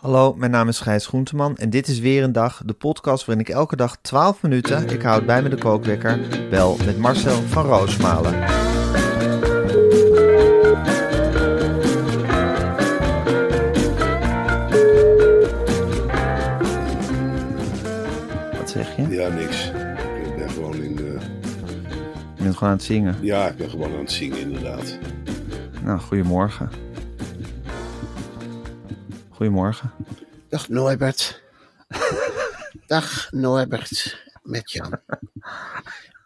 Hallo, mijn naam is Gijs Groenteman en dit is weer een dag, de podcast waarin ik elke dag 12 minuten, ik houd bij me de kookwekker, bel met Marcel van Roosmalen. Wat zeg je? Ja, niks. Ik ben gewoon in. eh, Je bent gewoon aan het zingen. ja, ik ben gewoon aan het zingen, inderdaad. Nou, goedemorgen. Goedemorgen. Dag Norbert. Dag Norbert met Jan.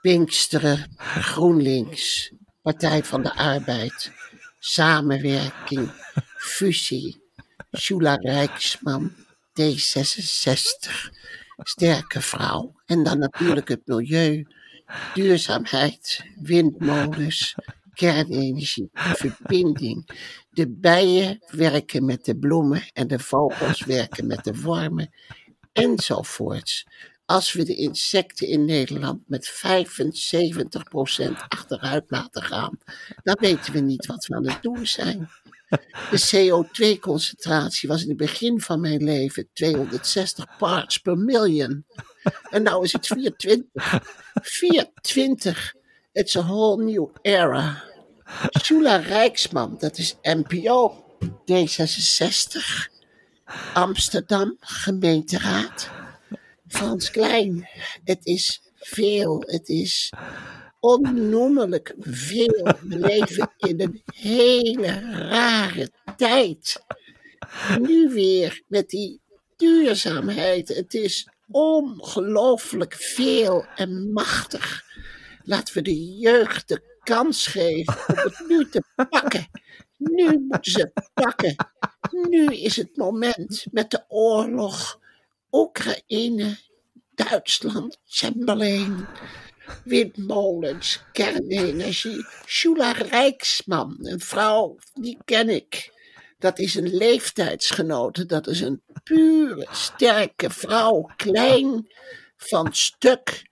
Pinksteren, GroenLinks, Partij van de Arbeid, Samenwerking, Fusie, Shula Rijksman, D66, Sterke Vrouw. En dan natuurlijk het milieu, duurzaamheid, windmolens, kernenergie, verbinding. De bijen werken met de bloemen en de vogels werken met de wormen enzovoorts. Als we de insecten in Nederland met 75% achteruit laten gaan, dan weten we niet wat we aan het doen zijn. De CO2-concentratie was in het begin van mijn leven 260 parts per million. En nu is het 24. 24. It's a whole new era. Shula Rijksman, dat is NPO, D66. Amsterdam, gemeenteraad. Frans Klein, het is veel, het is onnoemelijk veel. We leven in een hele rare tijd. Nu weer met die duurzaamheid. Het is ongelooflijk veel en machtig. Laten we de jeugd de kans geven om het nu te pakken. Nu moeten ze pakken. Nu is het moment met de oorlog. Oekraïne, Duitsland, Chamberlain, windmolens, kernenergie. Shula Rijksman, een vrouw, die ken ik. Dat is een leeftijdsgenote, dat is een pure, sterke vrouw. Klein, van stuk,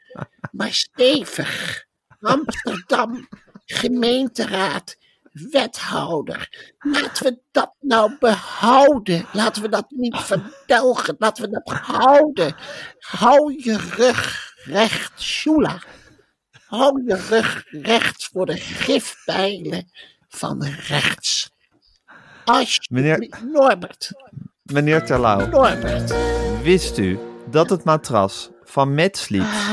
maar stevig. Amsterdam, gemeenteraad, wethouder. Laten we dat nou behouden. Laten we dat niet verdelgen. Laten we dat houden. Hou je rug recht, Shula. Hou je rug recht voor de gifpijlen van rechts. Alsjeblieft, Meneer- Norbert. Meneer Terlouw, Norbert. wist u dat het matras van Mad Sleeps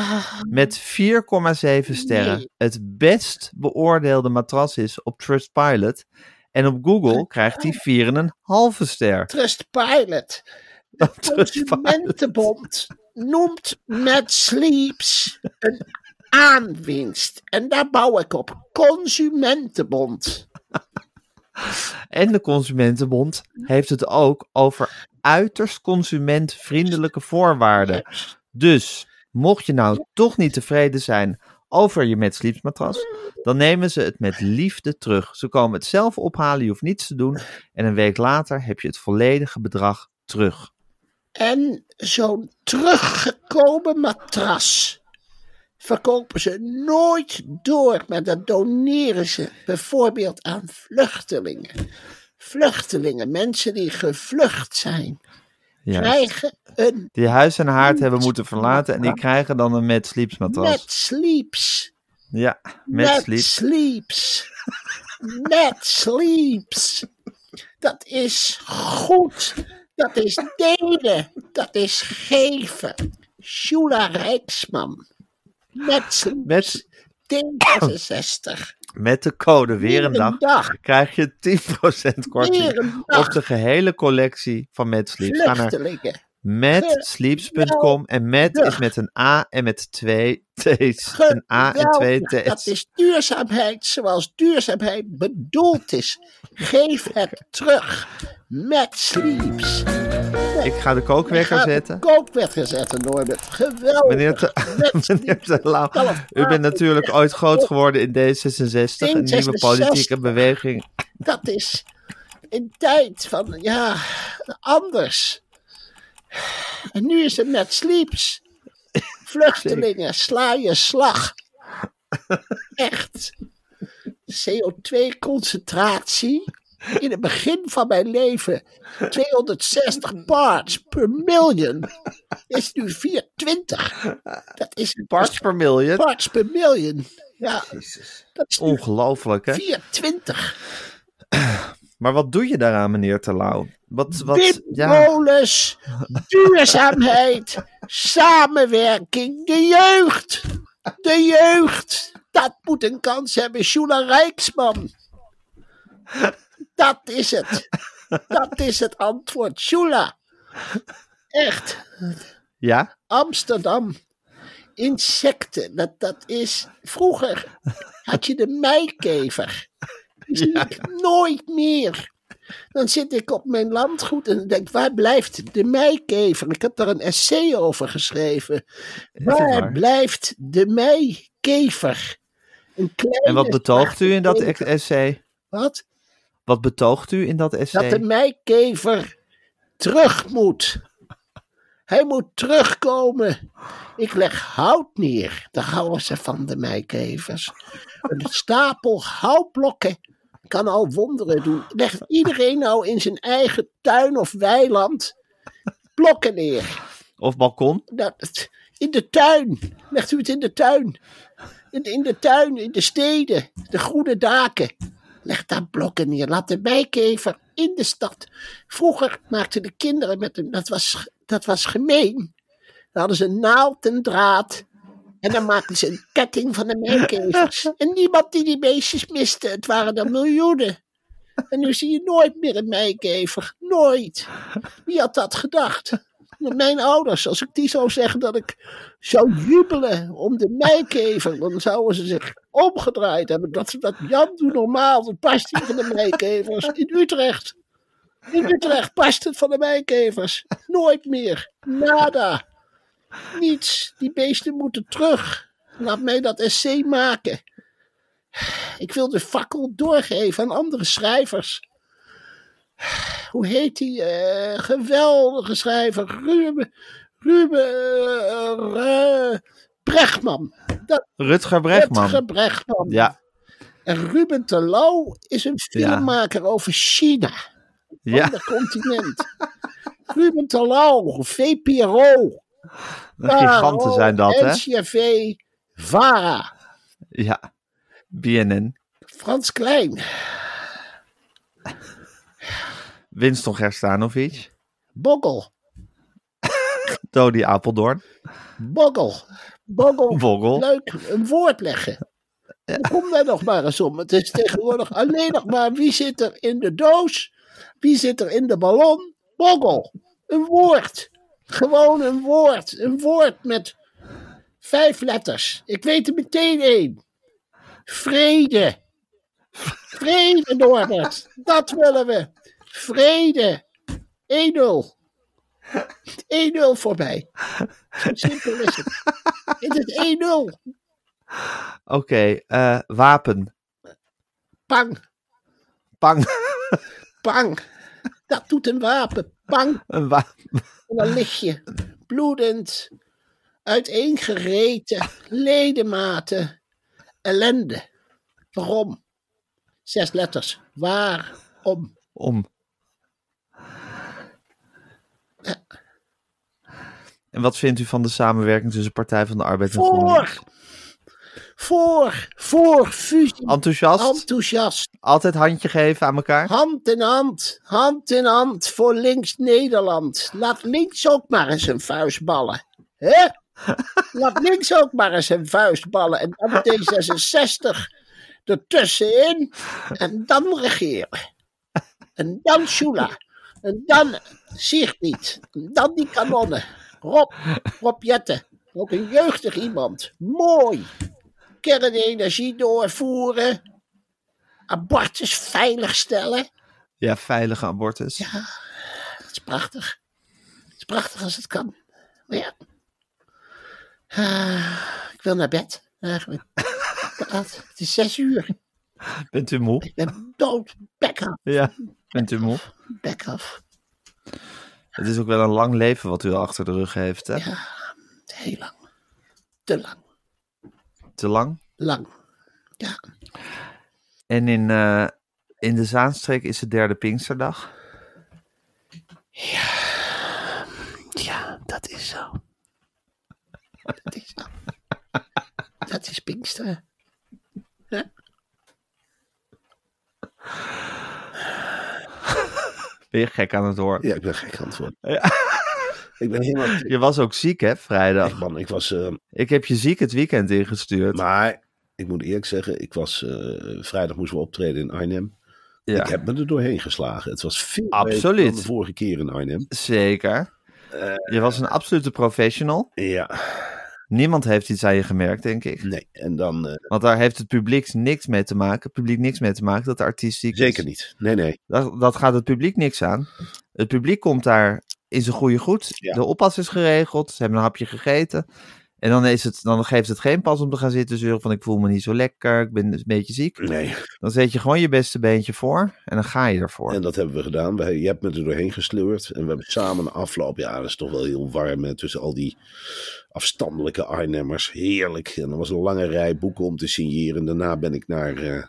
met 4,7 sterren Nee. het best beoordeelde matras is op Trustpilot? En op Google krijgt hij 4,5 ster. Trustpilot. De Consumentenbond noemt Mad Sleeps een aanwinst. En daar bouw ik op. Consumentenbond. En de Consumentenbond heeft het ook over uiterst consumentvriendelijke voorwaarden. Dus, mocht je nou toch niet tevreden zijn over je Mad Sleeps matras, dan nemen ze het met liefde terug. Ze komen het zelf ophalen, je hoeft niets te doen. En een week later heb je het volledige bedrag terug. En zo'n teruggekomen matras verkopen ze nooit door, maar dat doneren ze bijvoorbeeld aan vluchtelingen. Vluchtelingen, mensen die gevlucht zijn, Ja. krijgen een Die huis en haard hebben moeten verlaten en die krijgen dan een Mad Sleeps matras. Sleeps. Ja, Mad Mad Sleeps. Sleeps. Sleeps. Dat is goed. Dat is delen. Dat is geven. Shula Rijksman. Met, Met, D66. Met de code weer een dag dag. krijg je 10% korting op de gehele collectie van Mad Sleeps. Ga naar madsleeps.com en Mad is met een A en met twee T's. Een A en twee. Dat T's. is duurzaamheid zoals duurzaamheid bedoeld is. Geef het terug. Sleeps. Ik ga de kookwekker Ga de zetten. kookwekker zetten, Norbert. Geweldig. Meneer, Te- meneer u bent natuurlijk ooit groot geworden in D66, een nieuwe D66. politieke beweging. Dat is een tijd van, ja, anders. En nu is het met Sleeps. Vluchtelingen, sla je slag. Echt. CO2-concentratie in het begin van mijn leven 260 parts per million is nu 420. Dat is Parts per million. parts per million. Ja, dat is Ongelooflijk, hè? 420. Maar wat doe je daaraan, meneer Terlouw? Wat, wat, ja, duurzaamheid, samenwerking, de jeugd. De jeugd. Dat moet een kans hebben, Shula Rijksman. Dat is het. Dat is het antwoord, Shula. Echt. ja? Amsterdam. Insecten, dat, dat is. Vroeger had je de meikever. Die zie ik nooit meer. Dan zit ik op mijn landgoed en denk: waar blijft de meikever? Ik heb daar een essay over geschreven. Waar blijft de meikever? Een kleine En wat betoogt u in dat essay? Wat? Wat betoogt u in dat dat essay? de meikever terug moet. Hij moet terugkomen. Ik leg hout neer. Daar houden ze van de meikevers. Een stapel houtblokken kan al wonderen doen. Legt iedereen nou in zijn eigen tuin of weiland blokken neer? Of balkon? In de tuin. Legt u het in de tuin. In, in de tuin, in de steden, de groene daken. Leg daar blokken neer. Laat de bijkever in de stad. Vroeger maakten de kinderen met een. Dat was, dat was gemeen. Dan hadden ze een naald en draad. En dan maakten ze een ketting van de mijkevers. En niemand die die beestjes miste. Het waren er miljoenen. En nu zie je nooit meer een mijkever. Nooit. Wie had dat gedacht? Mijn ouders, als ik die zou zeggen dat ik zou jubelen om de mijkever, dan zouden ze zich omgedraaid hebben. Dat, dat Jan doet normaal, dat past niet van de mijkevers. In Utrecht. In Utrecht past het van de mijkevers. Nooit meer. Nada. Niets. Die beesten moeten terug. Laat mij dat essay maken. Ik wil de fakkel doorgeven aan andere schrijvers. Hoe heet die eh, geweldige schrijver? Ruben, Ruben eh, eh, Brechtman. Dat, Rutger Brechtman. Rutger Brechtman. Ja, En Ruben Terlouw is een filmmaker over China. ja. Ander continent. Ruben Terlouw, VPRO. giganten zijn dat, hè? NCRV, VARA, Ja. BNN. Frans Klein, Winston Gerstanovic. Boggel, Dodi Apeldoorn. Boggel, Boggel. Boggel. Leuk, een woord leggen. Kom daar nog maar eens om. Het is tegenwoordig alleen nog maar wie zit er in de doos, wie zit er in de ballon. Boggel, een woord. Gewoon een woord. Een woord met vijf letters. Ik weet er meteen één. Vrede. Vrede, Norbert. Dat willen we. Vrede. 1-0. 1-0 voor mij. Zo simpel is het. Het is 1-0. Oké, eh, wapen. Pang, Pang. pang. Dat doet een wapen. Pang. Een wa- En dan lig je bloedend, uiteengereten, ledematen, ellende. Waarom? Zes letters. Waarom? om. En wat vindt u van de samenwerking tussen Partij van de Arbeid en GroenLinks? Voor. Voor, voor fusie. Enthousiast? Enthousiast. Altijd handje geven aan elkaar? Hand in hand, hand in hand voor links Nederland. Laat links ook maar eens een vuist ballen. Hè? Laat links ook maar eens een vuist ballen. En dan D66 ertussenin. En dan regeren. En dan Shula. En dan Sigrid. En dan die kanonnen. Rob, Rob Jetten. Ook een jeugdig iemand. Mooi. Kernenergie doorvoeren. Abortus veiligstellen. Ja, veilige abortus. Dat is prachtig. Het is prachtig als het kan. Maar ja. Ah, ik wil naar bed, eigenlijk. Het is zes uur. Bent u moe? Ik ben dood. Bek af. Ja. Bent u moe? Bek af. Het is ook wel een lang leven wat u al achter de rug heeft, hè? Heel lang. Te lang. Te lang. Lang. Ja. En in, eh, in de Zaanstreek is het derde Pinksterdag. Ja, dat is zo. Dat is zo. Dat is Pinkster. Ben je gek aan het horen? Ja, ik ben gek aan het worden. Ik ben helemaal... Je was ook ziek, hè, vrijdag? Echt, man, ik was... eh, Ik heb je ziek het weekend ingestuurd. maar ik moet eerlijk zeggen, ik was... eh, vrijdag moesten we optreden in Arnhem. ja, Ik heb me er doorheen geslagen. Het was veel Absoluut. beter dan de vorige keer in Arnhem. zeker. je was een absolute professional. Ja, Niemand heeft iets aan je gemerkt, denk ik. nee. En dan... eh, Want daar heeft het publiek niks mee te maken. Het publiek niks mee te maken dat de artiest ziek is. zeker niet. Nee, nee. Dat, dat gaat het publiek niks aan. Het publiek komt daar in zijn goede goed. Ja. De oppas is geregeld. Ze hebben een hapje gegeten. En dan, is het, dan geeft het geen pas om te gaan zitten zeuren van ik voel me niet zo lekker. Ik ben een beetje ziek. Nee. Dan zet je gewoon je beste beentje voor. En dan ga je ervoor. En dat hebben we gedaan. Wij, je hebt me er doorheen gesleurd. En we hebben samen een afloop. Ja, dat is toch wel heel warm. Hè, tussen al die afstandelijke Arnhemmers. Heerlijk. En er was een lange rij boeken om te signeren. Daarna ben ik naar een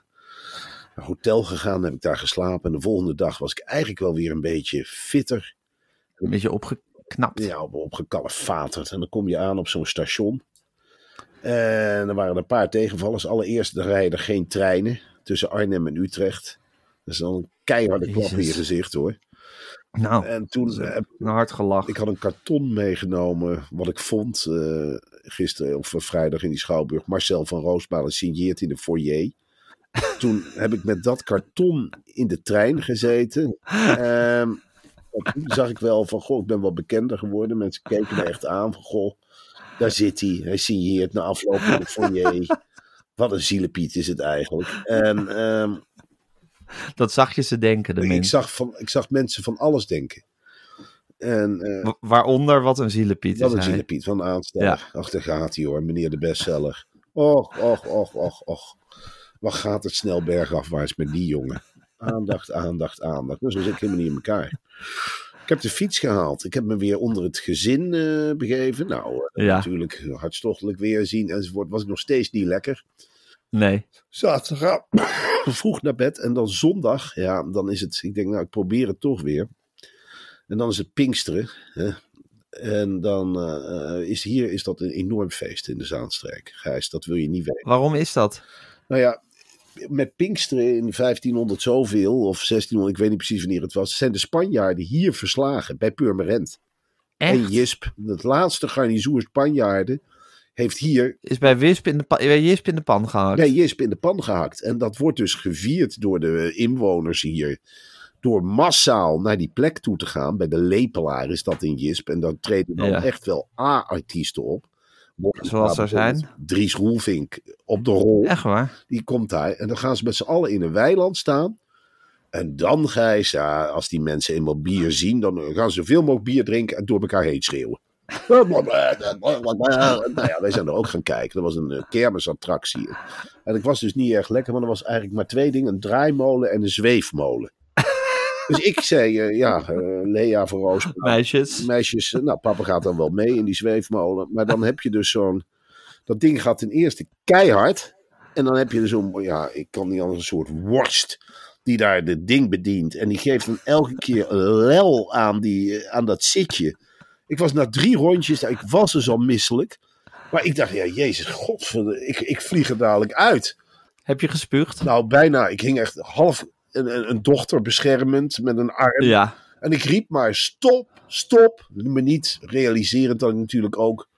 hotel gegaan. Heb ik daar geslapen. En de volgende dag was ik eigenlijk wel weer een beetje fitter. Een beetje opgeknapt. Ja, op, opgekalefaterd. En dan kom je aan op zo'n station. En er waren een paar tegenvallers. Allereerst, er rijden geen treinen tussen Arnhem en Utrecht. Dat is dan een keiharde klap in je gezicht hoor. Nou, En toen heb een hard gelach. ik had een karton meegenomen, wat ik vond eh, gisteren of vrijdag in die Schouwburg. Marcel van Roosmalen signeert in de foyer. Toen heb ik met dat karton in de trein gezeten. En toen zag ik wel van, goh, ik ben wel bekender geworden. Mensen keken me echt aan van, goh, daar zit hij. Hij signeert na afloop de foyer. Wat een zielepiet is het eigenlijk. En ehm, Dat zag je ze denken, de ik, mensen. zag van, ik zag mensen van alles denken. En eh, Wa- Waaronder wat een zielepiet Wat is een hij. zielepiet van aansteller. Ach, daar gaat hij hoor, meneer de bestseller. Och, och, och, och, och. Wat gaat het snel bergafwaarts met die jongen? Aandacht, aandacht, aandacht. Dus zo zit ik helemaal niet in elkaar. Ik heb de fiets gehaald. Ik heb me weer onder het gezin eh, begeven. Nou, eh, Ja. natuurlijk hartstochtelijk weer zien enzovoort. Was ik nog steeds niet lekker. Nee. Zaterdag vroeg naar bed. En dan zondag, ja, dan is het... Ik denk, nou, ik probeer het toch weer. En dan is het Pinksteren. Hè? En dan eh, is hier is dat een enorm feest in de Zaanstreek. Gijs, dat wil je niet weten. Waarom is dat? Nou ja, met Pinksteren in 1500 zoveel, of 1600, ik weet niet precies wanneer het was, zijn de Spanjaarden hier verslagen bij Purmerend. En? Jisp, het laatste garnizoen Spanjaarden, heeft hier Is bij Wisp in de, bij Jisp in de pan gehakt. ja, Jisp in de pan gehakt. En dat wordt dus gevierd door de inwoners hier. Door massaal naar die plek toe te gaan. Bij de Lepelaar is dat in Jisp. En dan treden dan Ja. echt wel A-artiesten op. Zoals er zijn. Dries Roelvink op de rol. Echt waar? Die komt daar. En dan gaan ze met z'n allen in een weiland staan. En dan, Gijs, ja, als die mensen eenmaal bier zien, dan gaan ze zoveel mogelijk bier drinken en door elkaar heen schreeuwen. nou ja, wij zijn er ook gaan kijken. Dat was een eh, kermisattractie. En ik was dus niet erg lekker, maar er was eigenlijk maar twee dingen: een draaimolen en een zweefmolen. Dus ik zei, eh, ja, eh, Lea van Roos, Meisjes. meisjes, eh, nou, papa gaat dan wel mee in die zweefmolen. Maar dan heb je dus zo'n, dat ding gaat ten eerste keihard. En dan heb je dus zo'n, ja, ik kan niet anders, een soort worst die daar de ding bedient. En die geeft dan elke keer een lel aan, die, aan dat zitje. Ik was na drie rondjes, ik was dus al misselijk. Maar ik dacht, ja, jezus, godverdomme, ik, ik vlieg er dadelijk uit. Heb je gespuugd? Nou, bijna. Ik hing echt half een, een, dochter beschermend met een arm. Ja. En ik riep maar, stop, stop. Me niet realiserend dat ik natuurlijk ook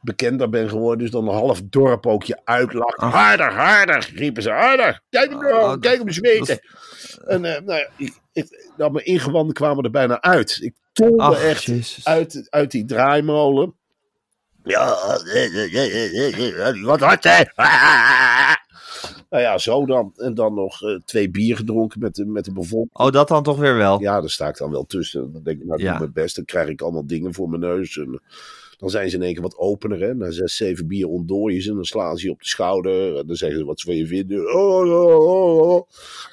bekender ben geworden. Dus dan een half dorp ook je uitlacht. Harder, harder, riepen ze, harder. Kijk hem nou, Oh, kijk hem eens weten. En eh, nou ja, ik, ik, nou, mijn ingewanden kwamen er bijna uit. Ik tolde Ach, echt Jezus. uit, uit die draaimolen. Ja, eh, eh, wat had hij? Nou ja, zo dan. En dan nog eh, twee bier gedronken met de, met de bevolking. Oh, dat dan toch weer wel? Ja, daar sta ik dan wel tussen. Dan denk ik, nou, ik Ja. doe mijn best. Dan krijg ik allemaal dingen voor mijn neus. En dan zijn ze in één keer wat opener. Hè? Na zes, zeven bier ontdooien ze. En dan slaan ze je op de schouder. En dan zeggen ze wat ze van je vinden. Oh, oh, oh, oh.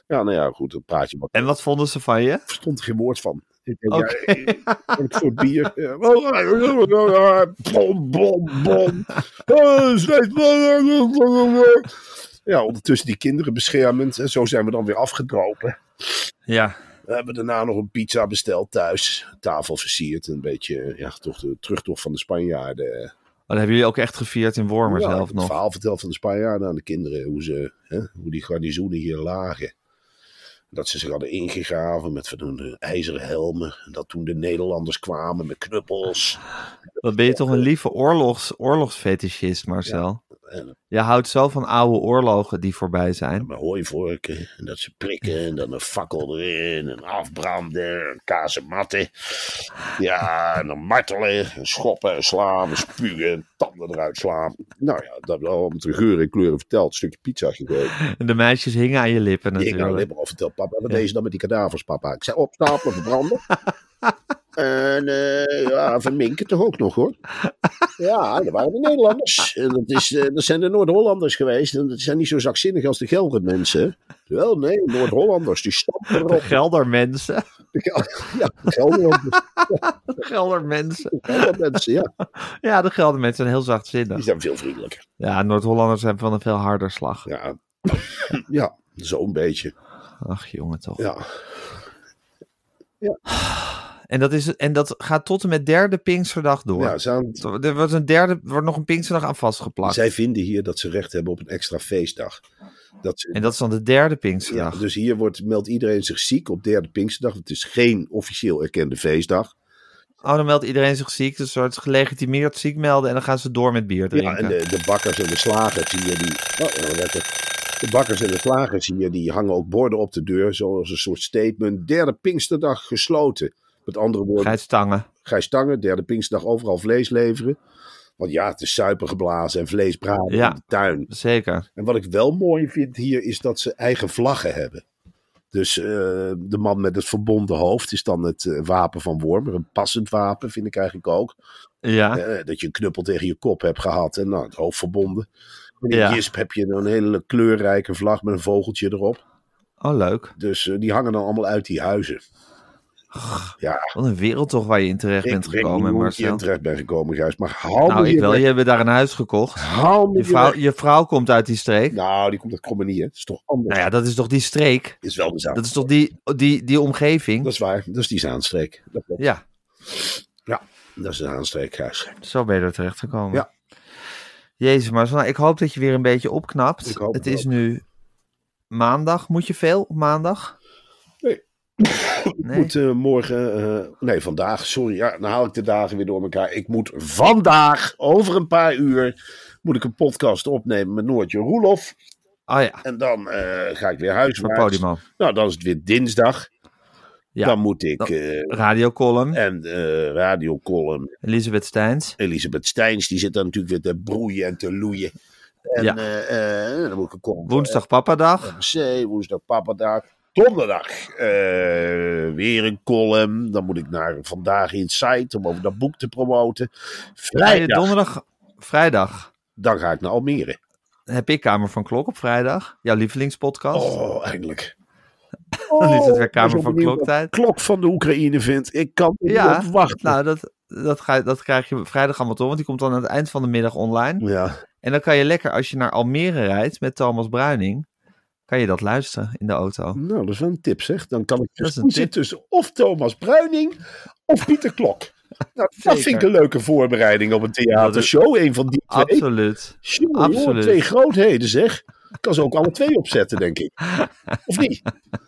Ja, nou ja, goed. Dan praat je wat. En wat vonden ze van je? Er geen woord van. Ik denk, Oké. ja, voor bier? Bom, bom, bom. Ja, ondertussen die kinderen beschermend. En zo zijn we dan weer afgedropen. Ja. We hebben daarna nog een pizza besteld thuis. Tafel versierd. Een beetje, ja, toch de terugtocht van de Spanjaarden. Oh, dat hebben jullie ook echt gevierd in Wormer Ja, ik zelf nog. Het verhaal verteld van de Spanjaarden aan de kinderen. Hoe, ze, hè, hoe die garnizoenen hier lagen. Dat ze zich hadden ingegraven met van hun ijzeren helmen. En dat toen de Nederlanders kwamen met knuppels. Wat ben je toch een lieve oorlogs, oorlogsfetischist, Marcel? En Je houdt zo van oude oorlogen die voorbij zijn. met hooivorken. En dat ze prikken. En dan een fakkel erin. En afbranden. En kazematten. Ja, en dan martelen. En schoppen en slaan. En spugen. En tanden eruit slaan. Nou ja, dat hebben we al met de geur en kleuren verteld. Een stukje pizza gegeten. En de meisjes hingen aan je lippen Ik ging aan natuurlijk. Libber al verteld, papa, wat deed je dan met die kadavers, papa? Ik zei, opstapelen, verbranden. en eh, ja, verminken toch ook nog, hoor. Ja, dat waren de Nederlanders. En dat, is, eh, dat zijn de Noord-Hollanders geweest. En dat zijn niet zo zakzinnig als de Gelder mensen. Wel, nee, Noord-Hollanders, die stampen De erop. Geldermensen. Ja, de Gelderlanders, De Geldermensen. de Geldermensen, ja. Ja, de Geldermensen zijn heel Die zachtzinnig. zijn veel vriendelijker. Ja, Noord-Hollanders zijn van een veel harder slag. Ja, ja zo'n beetje. Ach, jongen toch. Ja. En, dat is, en dat gaat tot en met derde Pinksterdag door. Ja, ze aan- Er wordt, een derde, er wordt nog een Pinksterdag aan vastgeplakt. zij vinden hier dat ze recht hebben op een extra feestdag. Dat ze En dat is dan de derde Ja, Pinksterdag. dus hier wordt, meldt iedereen zich ziek op derde Pinksterdag. Het is geen officieel erkende feestdag. Oh, dan meldt iedereen zich ziek. Dus een soort gelegitimeerd ziek melden. En dan gaan ze door met bier drinken. Ja, en de, de bakkers en de slagers hier, die... Oh, lekker. De bakkers en de slagers hier, die hangen ook borden op de deur. Zoals een soort statement. Derde Pinksterdag gesloten. Met andere woorden, Gijs Stangen. Gijs Stangen, derde Pinksterdag overal vlees leveren. Want ja, het is suiker geblazen en vlees braden Ja. in de tuin. Zeker. En wat ik wel mooi vind hier is dat ze eigen vlaggen hebben. Dus eh, de man met het verbonden hoofd is dan het eh, wapen van Wormer. Een passend wapen vind ik eigenlijk ook. Ja. Eh, dat je een knuppel tegen je kop hebt gehad en nou, het hoofd verbonden. En in Ja. Jisp heb je een hele kleurrijke vlag met een vogeltje erop. Oh, leuk. Dus die hangen dan allemaal uit die huizen. Ja, Wat een wereld toch waar je in terecht ik bent weet niet gekomen, hoe ik Marcel. in terecht ben gekomen, Gijs. Maar haal Nou, me ik wel. Je hebt daar een huis gekocht. Je vrouw, je vrouw komt uit die streek. Nou, die komt uit Krommenie. Dat is toch anders. Nou ja, dat is toch die streek? Is wel de. Dat is toch die, die, die omgeving? Dat is waar. Dat is die Zaanstreek. Dat. Ja, Ja, dat is de Zaanstreek, Gijs. zo ben je er terecht gekomen. Ja. Jezus, maar nou, ik hoop dat je weer een beetje opknapt. Het het is ook. nu maandag. Moet je veel op maandag? Nee. Ik moet eh, morgen, eh, nee vandaag, sorry, ja, dan haal ik de dagen weer door elkaar. Ik moet vandaag, over een paar uur, moet ik een podcast opnemen met Noortje Roelof. Oh ja, En dan eh, ga ik weer huiswaarts. Podimo. Nou, dan is het weer dinsdag. Ja. Dan moet ik Dan- Radiocolumn. en eh radiocolumn Elisabeth Steins. Elisabeth Steins, die zit dan natuurlijk weer te broeien en te loeien. En Ja. dan moet ik een column Woensdag Papadag. MC, woensdag papadag. Donderdag eh, weer een column. Dan moet ik naar Vandaag Inside om over dat boek te promoten. Vrijdag, donderdag, vrijdag dan ga ik naar Almere. heb ik Kamer van Klok op vrijdag. Jouw lievelingspodcast. Oh, eindelijk. Dan is het weer ben Kamer van Kloktijd. klok van de Oekraïne vindt. Ik kan Ja, niet op wachten. Nou, dat, dat, ga, dat krijg je vrijdag allemaal toch, want die komt dan aan het eind van de middag online. ja, En dan kan je lekker, als je naar Almere rijdt met Thomas Bruining, kan je dat luisteren in de auto. nou, dat is wel een tip zeg. Dan kan ik dus kiezen tussen of Thomas Bruining of Pieter Klok. Nou, dat vind ik een leuke voorbereiding op een theatershow. Een van die twee. Absoluut. Absoluut. twee grootheden zeg. Ik kan ze ook alle twee opzetten, denk ik. Of niet?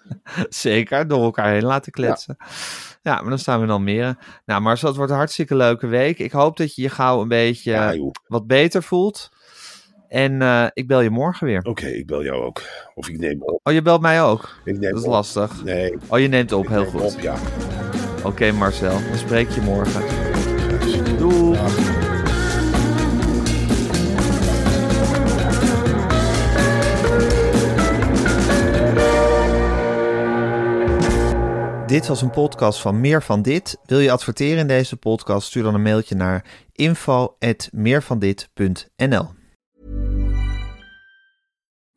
Zeker, door elkaar heen laten kletsen. Ja, maar dan staan we in Almere. Nou, Marcel, het wordt een hartstikke leuke week. Ik hoop dat je je gauw een beetje Ja, wat beter voelt. En eh, ik bel je morgen weer. Oké, ik bel jou ook. Of ik neem op. Oh, je belt mij ook? Ik neem Dat is op. lastig. Nee, Oh, je neemt op, ik heel neem goed. op, ja. Oké, Marcel, dan spreek je morgen. Doei. Dit was een podcast van Meer van Dit. Wil je adverteren in deze podcast? Stuur dan een mailtje naar info@meervandit.nl.